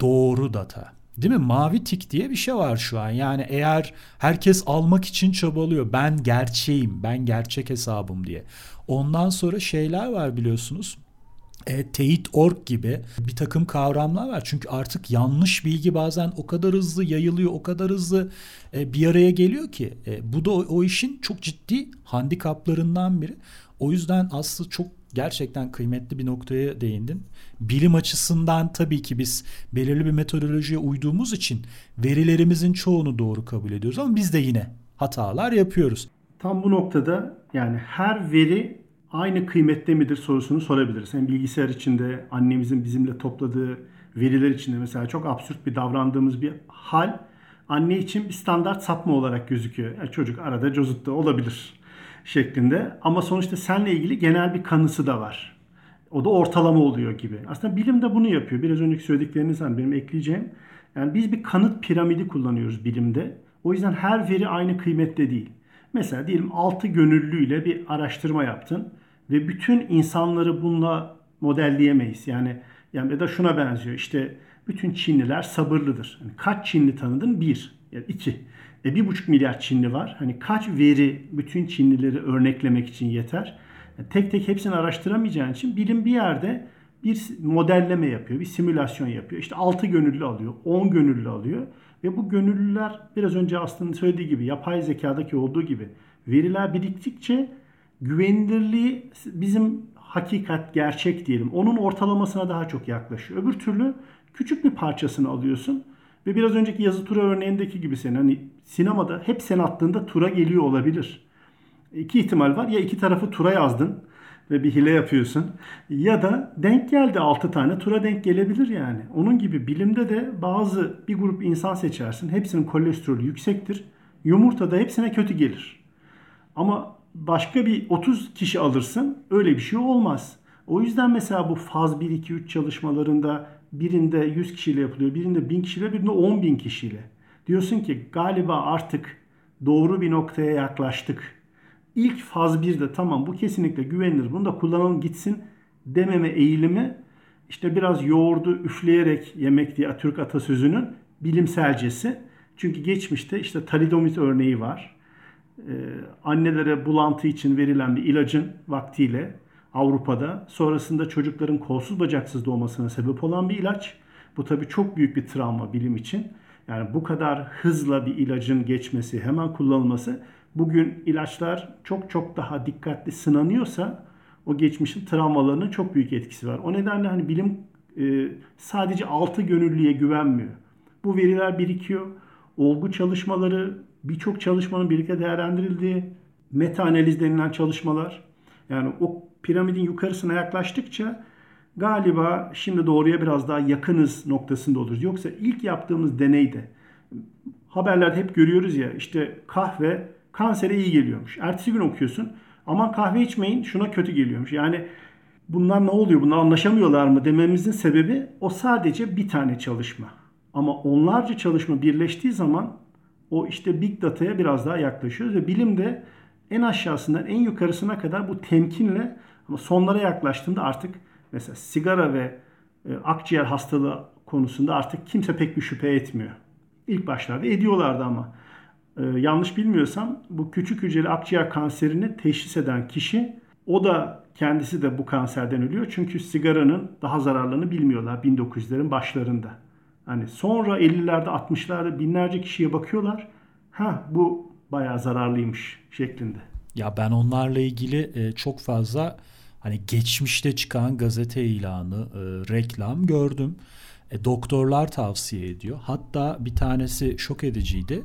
doğru data. Değil mi? Mavi tik diye bir şey var şu an. Yani eğer herkes almak için çabalıyor. Ben gerçeğim, ben gerçek hesabım diye. Ondan sonra şeyler var biliyorsunuz e, teyit org gibi bir takım kavramlar var. Çünkü artık yanlış bilgi bazen o kadar hızlı yayılıyor, o kadar hızlı e, bir araya geliyor ki. E, bu da o, o işin çok ciddi handikaplarından biri. O yüzden aslında çok gerçekten kıymetli bir noktaya değindin. Bilim açısından tabii ki biz belirli bir metodolojiye uyduğumuz için verilerimizin çoğunu doğru kabul ediyoruz ama biz de yine hatalar yapıyoruz. Tam bu noktada yani her veri aynı kıymette midir sorusunu sorabiliriz. Yani bilgisayar içinde annemizin bizimle topladığı veriler içinde mesela çok absürt bir davrandığımız bir hal anne için bir standart sapma olarak gözüküyor. Yani çocuk arada cozutta olabilir şeklinde. Ama sonuçta senle ilgili genel bir kanısı da var. O da ortalama oluyor gibi. Aslında bilim de bunu yapıyor. Biraz önceki söylediklerinizden benim ekleyeceğim. Yani biz bir kanıt piramidi kullanıyoruz bilimde. O yüzden her veri aynı kıymette değil. Mesela diyelim 6 gönüllüyle bir araştırma yaptın ve bütün insanları bununla modelleyemeyiz. Yani yani ya da şuna benziyor. İşte bütün Çinliler sabırlıdır. Yani kaç Çinli tanıdın? Bir. Yani iki. E bir buçuk milyar Çinli var. Hani kaç veri bütün Çinlileri örneklemek için yeter? Yani tek tek hepsini araştıramayacağın için bilim bir yerde bir modelleme yapıyor, bir simülasyon yapıyor. İşte 6 gönüllü alıyor, 10 gönüllü alıyor. Ve bu gönüllüler biraz önce aslında söylediği gibi yapay zekadaki olduğu gibi veriler biriktikçe güvenilirliği bizim hakikat, gerçek diyelim. Onun ortalamasına daha çok yaklaşıyor. Öbür türlü küçük bir parçasını alıyorsun ve biraz önceki yazı tura örneğindeki gibi senin hani sinemada hep sen attığında tura geliyor olabilir. İki ihtimal var. Ya iki tarafı tura yazdın ve bir hile yapıyorsun. Ya da denk geldi 6 tane tura denk gelebilir yani. Onun gibi bilimde de bazı bir grup insan seçersin. Hepsinin kolesterolü yüksektir. Yumurta da hepsine kötü gelir. Ama başka bir 30 kişi alırsın öyle bir şey olmaz. O yüzden mesela bu faz 1, 2, 3 çalışmalarında birinde 100 kişiyle yapılıyor, birinde 1000 kişiyle, birinde 10 bin kişiyle. Diyorsun ki galiba artık doğru bir noktaya yaklaştık ilk faz 1'de tamam bu kesinlikle güvenilir bunu da kullanalım gitsin dememe eğilimi işte biraz yoğurdu üfleyerek yemek diye Türk atasözünün bilimselcesi. Çünkü geçmişte işte talidomit örneği var. Ee, annelere bulantı için verilen bir ilacın vaktiyle Avrupa'da sonrasında çocukların kolsuz bacaksız doğmasına sebep olan bir ilaç. Bu tabii çok büyük bir travma bilim için. Yani bu kadar hızla bir ilacın geçmesi, hemen kullanılması bugün ilaçlar çok çok daha dikkatli sınanıyorsa o geçmişin travmalarının çok büyük etkisi var. O nedenle hani bilim e, sadece altı gönüllüye güvenmiyor. Bu veriler birikiyor. Olgu çalışmaları, birçok çalışmanın birlikte değerlendirildiği meta analiz denilen çalışmalar. Yani o piramidin yukarısına yaklaştıkça galiba şimdi doğruya biraz daha yakınız noktasında oluruz. Yoksa ilk yaptığımız deneyde haberlerde hep görüyoruz ya işte kahve kansere iyi geliyormuş. Ertesi gün okuyorsun aman kahve içmeyin şuna kötü geliyormuş. Yani bunlar ne oluyor bunlar anlaşamıyorlar mı dememizin sebebi o sadece bir tane çalışma. Ama onlarca çalışma birleştiği zaman o işte big data'ya biraz daha yaklaşıyoruz ve bilimde en aşağısından en yukarısına kadar bu temkinle ama sonlara yaklaştığında artık mesela sigara ve e, akciğer hastalığı konusunda artık kimse pek bir şüphe etmiyor. İlk başlarda ediyorlardı ama ee, yanlış bilmiyorsam bu küçük hücreli akciğer kanserini teşhis eden kişi o da kendisi de bu kanserden ölüyor. Çünkü sigaranın daha zararlarını bilmiyorlar 1900'lerin başlarında. Hani sonra 50'lerde 60'larda binlerce kişiye bakıyorlar. Ha bu bayağı zararlıymış şeklinde. Ya ben onlarla ilgili e, çok fazla hani geçmişte çıkan gazete ilanı, e, reklam gördüm. E, doktorlar tavsiye ediyor. Hatta bir tanesi şok ediciydi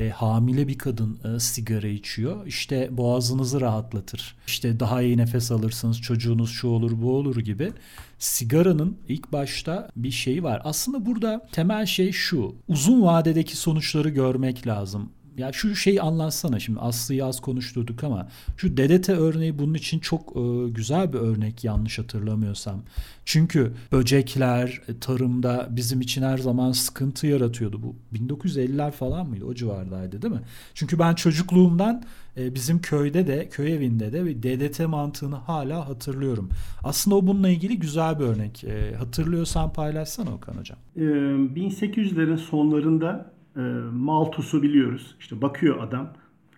e, hamile bir kadın e, sigara içiyor. İşte boğazınızı rahatlatır. İşte daha iyi nefes alırsınız, çocuğunuz şu olur bu olur gibi. Sigaranın ilk başta bir şeyi var. Aslında burada temel şey şu. Uzun vadedeki sonuçları görmek lazım. Ya şu şeyi anlatsana şimdi Aslı'yı az konuşturduk ama şu DDT örneği bunun için çok e, güzel bir örnek yanlış hatırlamıyorsam. Çünkü böcekler e, tarımda bizim için her zaman sıkıntı yaratıyordu. Bu 1950'ler falan mıydı? O civardaydı değil mi? Çünkü ben çocukluğumdan e, bizim köyde de köy evinde de bir DDT mantığını hala hatırlıyorum. Aslında o bununla ilgili güzel bir örnek. E, hatırlıyorsan paylaşsana Okan hocam. 1800'lerin sonlarında e, Malthus'u biliyoruz. İşte bakıyor adam.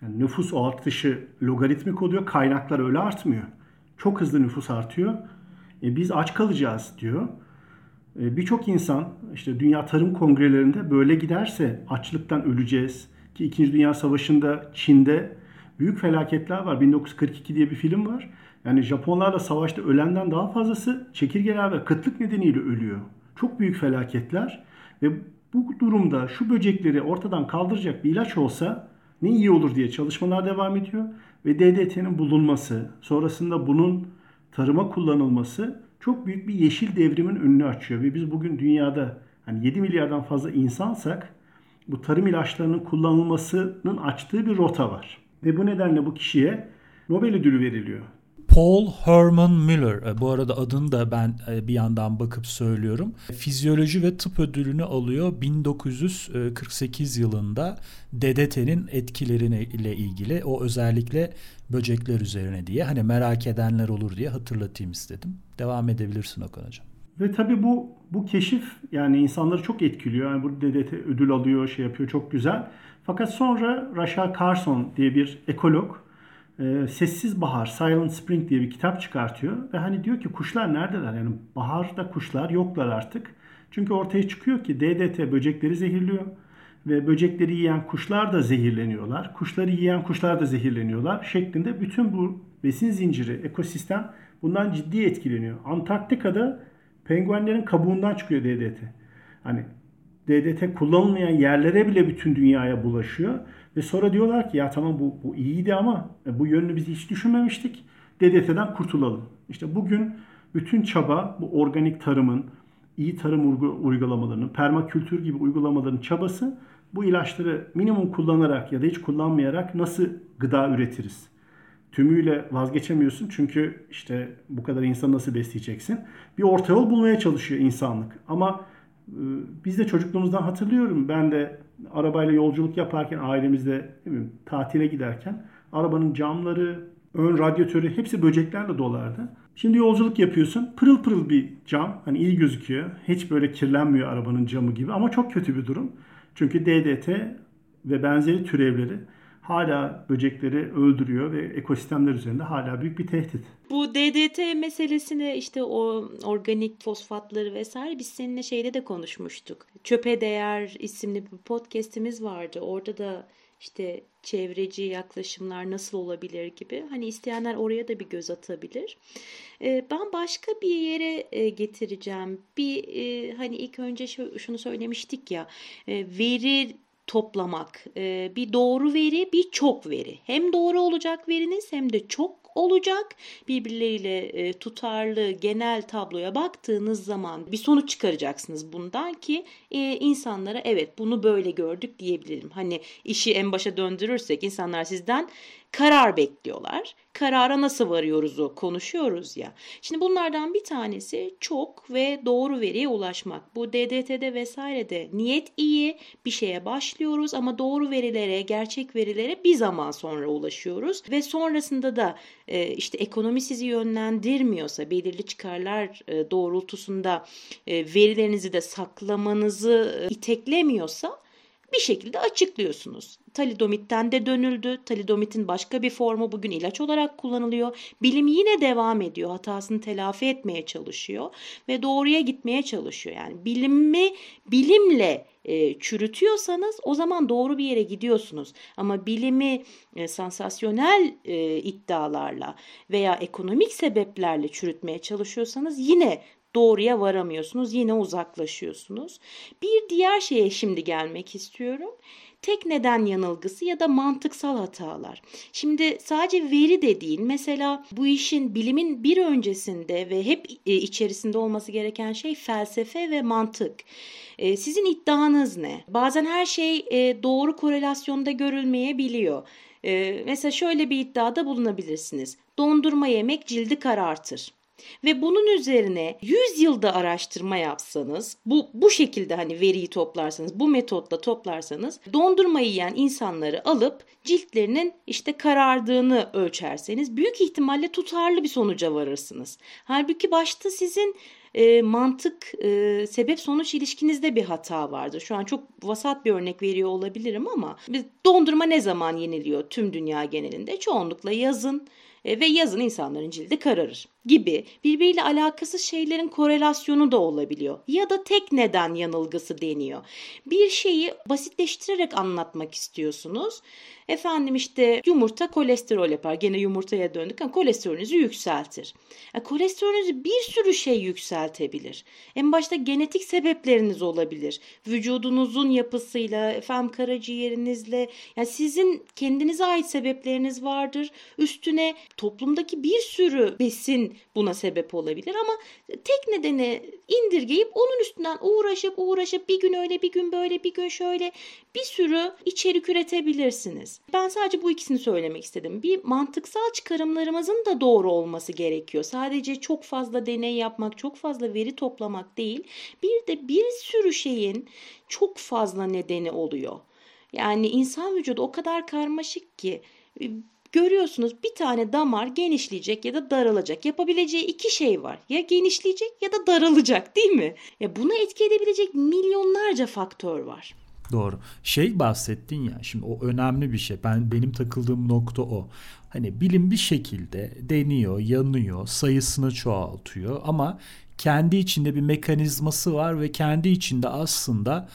Yani nüfus artışı logaritmik oluyor. Kaynaklar öyle artmıyor. Çok hızlı nüfus artıyor. E, biz aç kalacağız diyor. E, Birçok insan işte Dünya Tarım Kongrelerinde böyle giderse açlıktan öleceğiz. Ki 2. Dünya Savaşı'nda Çin'de büyük felaketler var. 1942 diye bir film var. Yani Japonlarla savaşta ölenden daha fazlası çekirgeler ve kıtlık nedeniyle ölüyor. Çok büyük felaketler ve bu durumda şu böcekleri ortadan kaldıracak bir ilaç olsa ne iyi olur diye çalışmalar devam ediyor. Ve DDT'nin bulunması, sonrasında bunun tarıma kullanılması çok büyük bir yeşil devrimin önünü açıyor. Ve biz bugün dünyada hani 7 milyardan fazla insansak bu tarım ilaçlarının kullanılmasının açtığı bir rota var. Ve bu nedenle bu kişiye Nobel ödülü veriliyor. Paul Herman Miller. E, bu arada adını da ben e, bir yandan bakıp söylüyorum. Fizyoloji ve tıp ödülünü alıyor 1948 yılında DDT'nin etkilerine ilgili. O özellikle böcekler üzerine diye. Hani merak edenler olur diye hatırlatayım istedim. Devam edebilirsin Okan Hocam. Ve tabii bu bu keşif yani insanları çok etkiliyor. Yani bu DDT ödül alıyor, şey yapıyor çok güzel. Fakat sonra Rachel Carson diye bir ekolog e, Sessiz Bahar, Silent Spring diye bir kitap çıkartıyor. Ve hani diyor ki kuşlar neredeler? Yani baharda kuşlar yoklar artık. Çünkü ortaya çıkıyor ki DDT böcekleri zehirliyor. Ve böcekleri yiyen kuşlar da zehirleniyorlar. Kuşları yiyen kuşlar da zehirleniyorlar. Şeklinde bütün bu besin zinciri, ekosistem bundan ciddi etkileniyor. Antarktika'da penguenlerin kabuğundan çıkıyor DDT. Hani DDT kullanılmayan yerlere bile bütün dünyaya bulaşıyor. Ve sonra diyorlar ki ya tamam bu, bu iyiydi ama e, bu yönünü biz hiç düşünmemiştik. DDT'den kurtulalım. İşte bugün bütün çaba bu organik tarımın, iyi tarım uygulamalarının, permakültür gibi uygulamaların çabası bu ilaçları minimum kullanarak ya da hiç kullanmayarak nasıl gıda üretiriz? Tümüyle vazgeçemiyorsun çünkü işte bu kadar insan nasıl besleyeceksin? Bir orta yol bulmaya çalışıyor insanlık. Ama biz de çocukluğumuzdan hatırlıyorum. Ben de arabayla yolculuk yaparken ailemizde bilmiyorum, tatile giderken arabanın camları, ön radyatörü hepsi böceklerle dolardı. Şimdi yolculuk yapıyorsun. Pırıl pırıl bir cam. Hani iyi gözüküyor. Hiç böyle kirlenmiyor arabanın camı gibi ama çok kötü bir durum. Çünkü DDT ve benzeri türevleri hala böcekleri öldürüyor ve ekosistemler üzerinde hala büyük bir tehdit. Bu DDT meselesini işte o organik fosfatları vesaire biz seninle şeyde de konuşmuştuk. Çöpe Değer isimli bir podcast'imiz vardı. Orada da işte çevreci yaklaşımlar nasıl olabilir gibi. Hani isteyenler oraya da bir göz atabilir. Ee, ben başka bir yere e, getireceğim. Bir e, hani ilk önce şunu söylemiştik ya e, veri toplamak. Bir doğru veri, bir çok veri. Hem doğru olacak veriniz hem de çok olacak. Birbirleriyle tutarlı genel tabloya baktığınız zaman bir sonuç çıkaracaksınız bundan ki insanlara evet bunu böyle gördük diyebilirim. Hani işi en başa döndürürsek insanlar sizden karar bekliyorlar. Karara nasıl varıyoruz o konuşuyoruz ya. Şimdi bunlardan bir tanesi çok ve doğru veriye ulaşmak. Bu DDT'de vesairede niyet iyi bir şeye başlıyoruz ama doğru verilere, gerçek verilere bir zaman sonra ulaşıyoruz ve sonrasında da e, işte ekonomi sizi yönlendirmiyorsa, belirli çıkarlar e, doğrultusunda e, verilerinizi de saklamanızı iteklemiyorsa bir şekilde açıklıyorsunuz. Talidomitten de dönüldü. Talidomitin başka bir formu bugün ilaç olarak kullanılıyor. Bilim yine devam ediyor. Hatasını telafi etmeye çalışıyor ve doğruya gitmeye çalışıyor. Yani bilimi bilimle e, çürütüyorsanız o zaman doğru bir yere gidiyorsunuz. Ama bilimi e, sansasyonel e, iddialarla veya ekonomik sebeplerle çürütmeye çalışıyorsanız yine doğruya varamıyorsunuz. Yine uzaklaşıyorsunuz. Bir diğer şeye şimdi gelmek istiyorum. Tek neden yanılgısı ya da mantıksal hatalar. Şimdi sadece veri de değil. Mesela bu işin bilimin bir öncesinde ve hep e, içerisinde olması gereken şey felsefe ve mantık. E, sizin iddianız ne? Bazen her şey e, doğru korelasyonda görülmeyebiliyor. Mesela şöyle bir iddiada bulunabilirsiniz. Dondurma yemek cildi karartır. Ve bunun üzerine 100 yılda araştırma yapsanız, bu bu şekilde hani veriyi toplarsanız, bu metotla toplarsanız dondurma yiyen insanları alıp ciltlerinin işte karardığını ölçerseniz büyük ihtimalle tutarlı bir sonuca varırsınız. Halbuki başta sizin e, mantık e, sebep sonuç ilişkinizde bir hata vardır. Şu an çok vasat bir örnek veriyor olabilirim ama dondurma ne zaman yeniliyor tüm dünya genelinde? Çoğunlukla yazın e, ve yazın insanların cildi kararır gibi birbiriyle alakasız şeylerin korelasyonu da olabiliyor. Ya da tek neden yanılgısı deniyor. Bir şeyi basitleştirerek anlatmak istiyorsunuz. Efendim işte yumurta kolesterol yapar. Gene yumurtaya döndük ama kolesterolünüzü yükseltir. Yani kolesterolünüzü bir sürü şey yükseltebilir. En başta genetik sebepleriniz olabilir. Vücudunuzun yapısıyla, efendim karaciğerinizle yani sizin kendinize ait sebepleriniz vardır. Üstüne toplumdaki bir sürü besin buna sebep olabilir ama tek nedeni indirgeyip onun üstünden uğraşıp uğraşıp bir gün öyle bir gün böyle bir gün şöyle bir sürü içerik üretebilirsiniz. Ben sadece bu ikisini söylemek istedim. Bir mantıksal çıkarımlarımızın da doğru olması gerekiyor. Sadece çok fazla deney yapmak, çok fazla veri toplamak değil. Bir de bir sürü şeyin çok fazla nedeni oluyor. Yani insan vücudu o kadar karmaşık ki Görüyorsunuz bir tane damar genişleyecek ya da daralacak. Yapabileceği iki şey var. Ya genişleyecek ya da daralacak değil mi? Ya buna etki edebilecek milyonlarca faktör var. Doğru. Şey bahsettin ya şimdi o önemli bir şey. Ben benim takıldığım nokta o. Hani bilim bir şekilde deniyor, yanıyor, sayısını çoğaltıyor ama kendi içinde bir mekanizması var ve kendi içinde aslında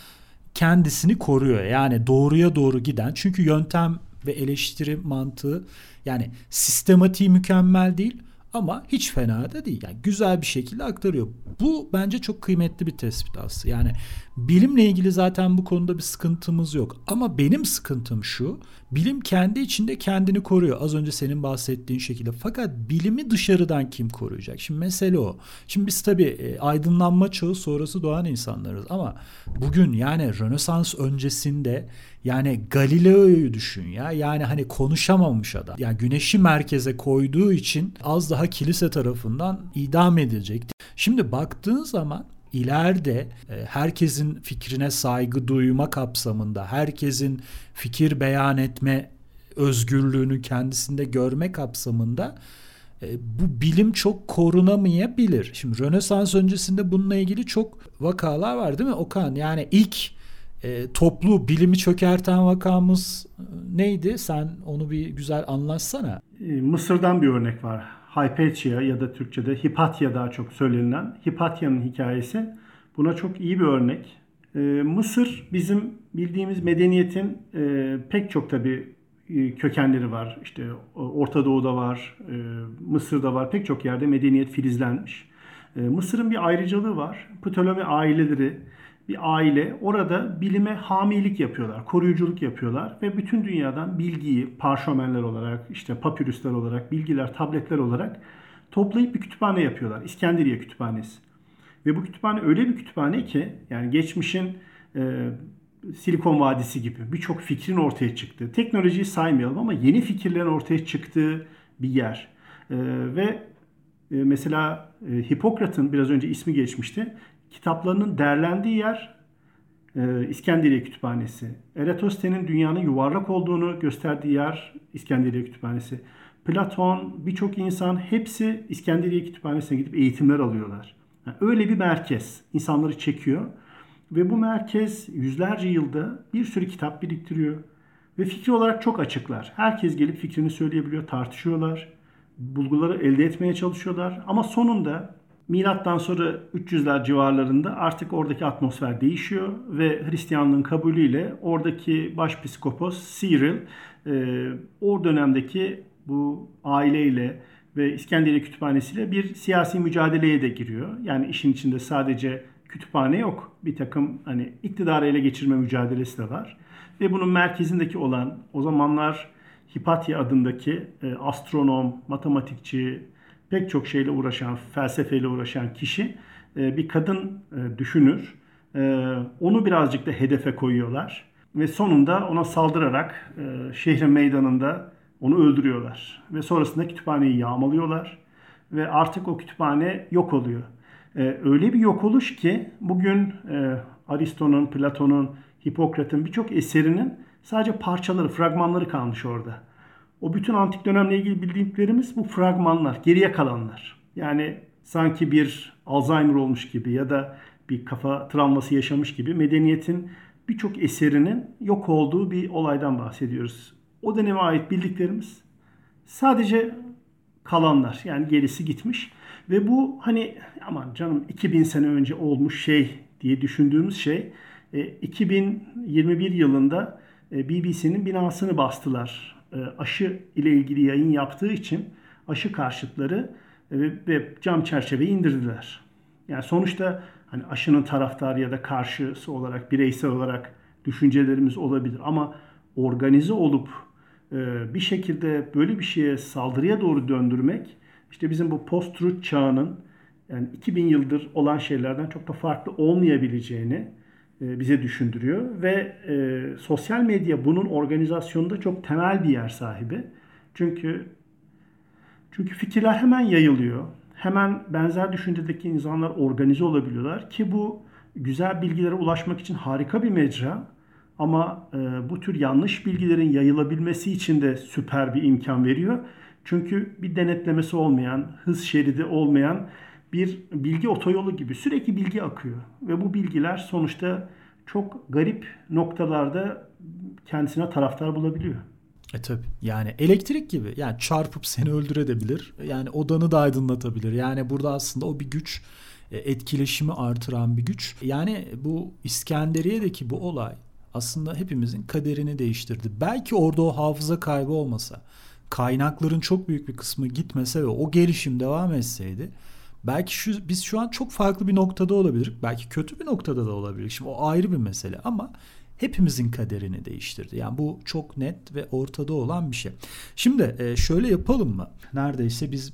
kendisini koruyor. Yani doğruya doğru giden. Çünkü yöntem ve eleştiri mantığı yani sistematiği mükemmel değil ama hiç fena da değil. Yani güzel bir şekilde aktarıyor. Bu bence çok kıymetli bir tespit aslında. Yani bilimle ilgili zaten bu konuda bir sıkıntımız yok. Ama benim sıkıntım şu. Bilim kendi içinde kendini koruyor. Az önce senin bahsettiğin şekilde. Fakat bilimi dışarıdan kim koruyacak? Şimdi mesele o. Şimdi biz tabii e, aydınlanma çağı sonrası doğan insanlarız ama bugün yani Rönesans öncesinde yani Galileo'yu düşün ya. Yani hani konuşamamış adam. Yani güneşi merkeze koyduğu için az daha kilise tarafından idam edilecekti. Şimdi baktığın zaman ileride e, herkesin fikrine saygı duyma kapsamında, herkesin fikir beyan etme özgürlüğünü kendisinde görme kapsamında e, bu bilim çok korunamayabilir. Şimdi Rönesans öncesinde bununla ilgili çok vakalar var değil mi Okan? Yani ilk e, toplu bilimi çökerten vakamız e, neydi? Sen onu bir güzel anlatsana. E, Mısır'dan bir örnek var. Hypatia ya da Türkçe'de Hipatya daha çok söylenilen. Hipatya'nın hikayesi buna çok iyi bir örnek. E, Mısır bizim bildiğimiz medeniyetin e, pek çok tabi e, kökenleri var. İşte Orta Doğu'da var, Mısır'da var. Pek çok yerde medeniyet filizlenmiş. Mısır'ın bir ayrıcalığı var. Ptolemy aileleri bir aile orada bilime hamilik yapıyorlar, koruyuculuk yapıyorlar ve bütün dünyadan bilgiyi parşömenler olarak, işte papirüsler olarak, bilgiler, tabletler olarak toplayıp bir kütüphane yapıyorlar. İskenderiye Kütüphanesi. Ve bu kütüphane öyle bir kütüphane ki yani geçmişin e, Silikon Vadisi gibi birçok fikrin ortaya çıktığı, teknolojiyi saymayalım ama yeni fikirlerin ortaya çıktığı bir yer. E, ve e, mesela e, Hipokrat'ın biraz önce ismi geçmişti kitaplarının derlendiği yer e, İskenderiye Kütüphanesi. Eratosthenes'in dünyanın yuvarlak olduğunu gösterdiği yer İskenderiye Kütüphanesi. Platon, birçok insan hepsi İskenderiye Kütüphanesi'ne gidip eğitimler alıyorlar. Yani öyle bir merkez insanları çekiyor ve bu merkez yüzlerce yılda bir sürü kitap biriktiriyor ve fikri olarak çok açıklar. Herkes gelip fikrini söyleyebiliyor, tartışıyorlar, bulguları elde etmeye çalışıyorlar ama sonunda Milattan sonra 300'ler civarlarında artık oradaki atmosfer değişiyor ve Hristiyanlığın kabulüyle oradaki başpiskopos Cyril e, o dönemdeki bu aileyle ve İskenderiye Kütüphanesi'yle bir siyasi mücadeleye de giriyor. Yani işin içinde sadece kütüphane yok. Bir takım hani iktidarı ele geçirme mücadelesi de var. Ve bunun merkezindeki olan o zamanlar Hipatya adındaki e, astronom, matematikçi, pek çok şeyle uğraşan, felsefeyle uğraşan kişi e, bir kadın e, düşünür. E, onu birazcık da hedefe koyuyorlar ve sonunda ona saldırarak şehrin meydanında onu öldürüyorlar. Ve sonrasında kütüphaneyi yağmalıyorlar ve artık o kütüphane yok oluyor. Öyle bir yok oluş ki bugün Aristo'nun, Platon'un, Hipokrat'ın birçok eserinin sadece parçaları, fragmanları kalmış orada. O bütün antik dönemle ilgili bildiklerimiz bu fragmanlar, geriye kalanlar. Yani sanki bir Alzheimer olmuş gibi ya da bir kafa travması yaşamış gibi medeniyetin birçok eserinin yok olduğu bir olaydan bahsediyoruz. O döneme ait bildiklerimiz sadece kalanlar yani gerisi gitmiş ve bu hani aman canım 2000 sene önce olmuş şey diye düşündüğümüz şey 2021 e, yılında e, BBC'nin binasını bastılar aşı ile ilgili yayın yaptığı için aşı karşıtları e, ve cam çerçeveyi indirdiler. Yani sonuçta hani aşının taraftarı ya da karşısı olarak bireysel olarak düşüncelerimiz olabilir ama organize olup e, bir şekilde böyle bir şeye saldırıya doğru döndürmek işte bizim bu post-truth çağının yani 2000 yıldır olan şeylerden çok da farklı olmayabileceğini e, bize düşündürüyor ve e, sosyal medya bunun organizasyonunda çok temel bir yer sahibi. Çünkü çünkü fikirler hemen yayılıyor. Hemen benzer düşüncedeki insanlar organize olabiliyorlar ki bu güzel bilgilere ulaşmak için harika bir mecra. Ama e, bu tür yanlış bilgilerin yayılabilmesi için de süper bir imkan veriyor. Çünkü bir denetlemesi olmayan, hız şeridi olmayan bir bilgi otoyolu gibi sürekli bilgi akıyor. Ve bu bilgiler sonuçta çok garip noktalarda kendisine taraftar bulabiliyor. E tabi yani elektrik gibi. Yani çarpıp seni öldürebilir. Yani odanı da aydınlatabilir. Yani burada aslında o bir güç e, etkileşimi artıran bir güç. Yani bu İskenderiye'deki bu olay aslında hepimizin kaderini değiştirdi. Belki orada o hafıza kaybı olmasa kaynakların çok büyük bir kısmı gitmese ve o gelişim devam etseydi belki şu biz şu an çok farklı bir noktada olabilir. Belki kötü bir noktada da olabilir. Şimdi o ayrı bir mesele ama hepimizin kaderini değiştirdi. Yani bu çok net ve ortada olan bir şey. Şimdi e, şöyle yapalım mı? Neredeyse biz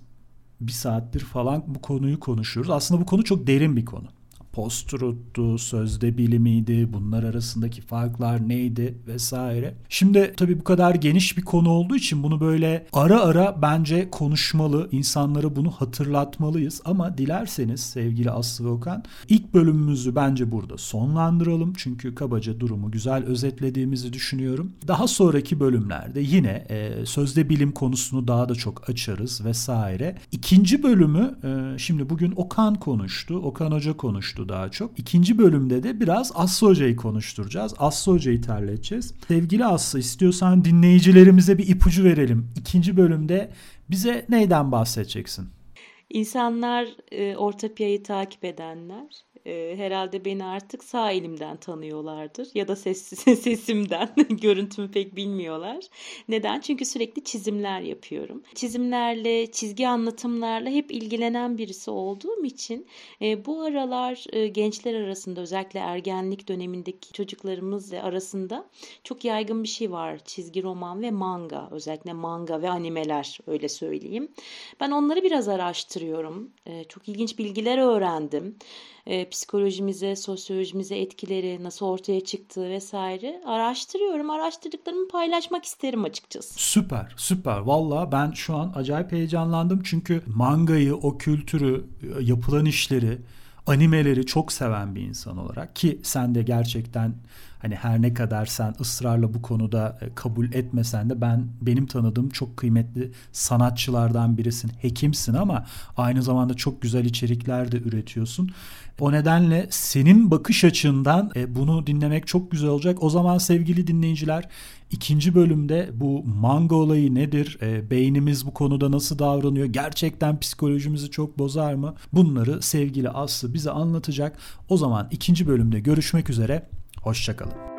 bir saattir falan bu konuyu konuşuyoruz. Aslında bu konu çok derin bir konu post-truth'tu, sözde bilimiydi, bunlar arasındaki farklar neydi vesaire. Şimdi tabii bu kadar geniş bir konu olduğu için bunu böyle ara ara bence konuşmalı, insanlara bunu hatırlatmalıyız. Ama dilerseniz sevgili Aslı Okan ilk bölümümüzü bence burada sonlandıralım. Çünkü kabaca durumu güzel özetlediğimizi düşünüyorum. Daha sonraki bölümlerde yine e, sözde bilim konusunu daha da çok açarız vesaire. İkinci bölümü e, şimdi bugün Okan konuştu, Okan Hoca konuştu konuştu daha çok. İkinci bölümde de biraz Aslı Hoca'yı konuşturacağız. Aslı Hoca'yı terleteceğiz. Sevgili Aslı istiyorsan dinleyicilerimize bir ipucu verelim. İkinci bölümde bize neyden bahsedeceksin? İnsanlar e, Orta Piya'yı takip edenler e, herhalde beni artık sağ elimden tanıyorlardır ya da ses, sesimden görüntümü pek bilmiyorlar. Neden? Çünkü sürekli çizimler yapıyorum. Çizimlerle, çizgi anlatımlarla hep ilgilenen birisi olduğum için e, bu aralar e, gençler arasında özellikle ergenlik dönemindeki çocuklarımız arasında çok yaygın bir şey var. Çizgi roman ve manga özellikle manga ve animeler öyle söyleyeyim. Ben onları biraz araştırıyorum. E, çok ilginç bilgiler öğrendim e, psikolojimize, sosyolojimize etkileri nasıl ortaya çıktığı vesaire araştırıyorum. Araştırdıklarımı paylaşmak isterim açıkçası. Süper, süper. Valla ben şu an acayip heyecanlandım çünkü mangayı, o kültürü, yapılan işleri, animeleri çok seven bir insan olarak ki sen de gerçekten hani her ne kadar sen ısrarla bu konuda e, kabul etmesen de ben benim tanıdığım çok kıymetli sanatçılardan birisin. Hekimsin ama aynı zamanda çok güzel içerikler de üretiyorsun. O nedenle senin bakış açından e, bunu dinlemek çok güzel olacak. O zaman sevgili dinleyiciler ikinci bölümde bu manga olayı nedir? E, beynimiz bu konuda nasıl davranıyor? Gerçekten psikolojimizi çok bozar mı? Bunları sevgili Aslı bize anlatacak. O zaman ikinci bölümde görüşmek üzere. Hoşçakalın.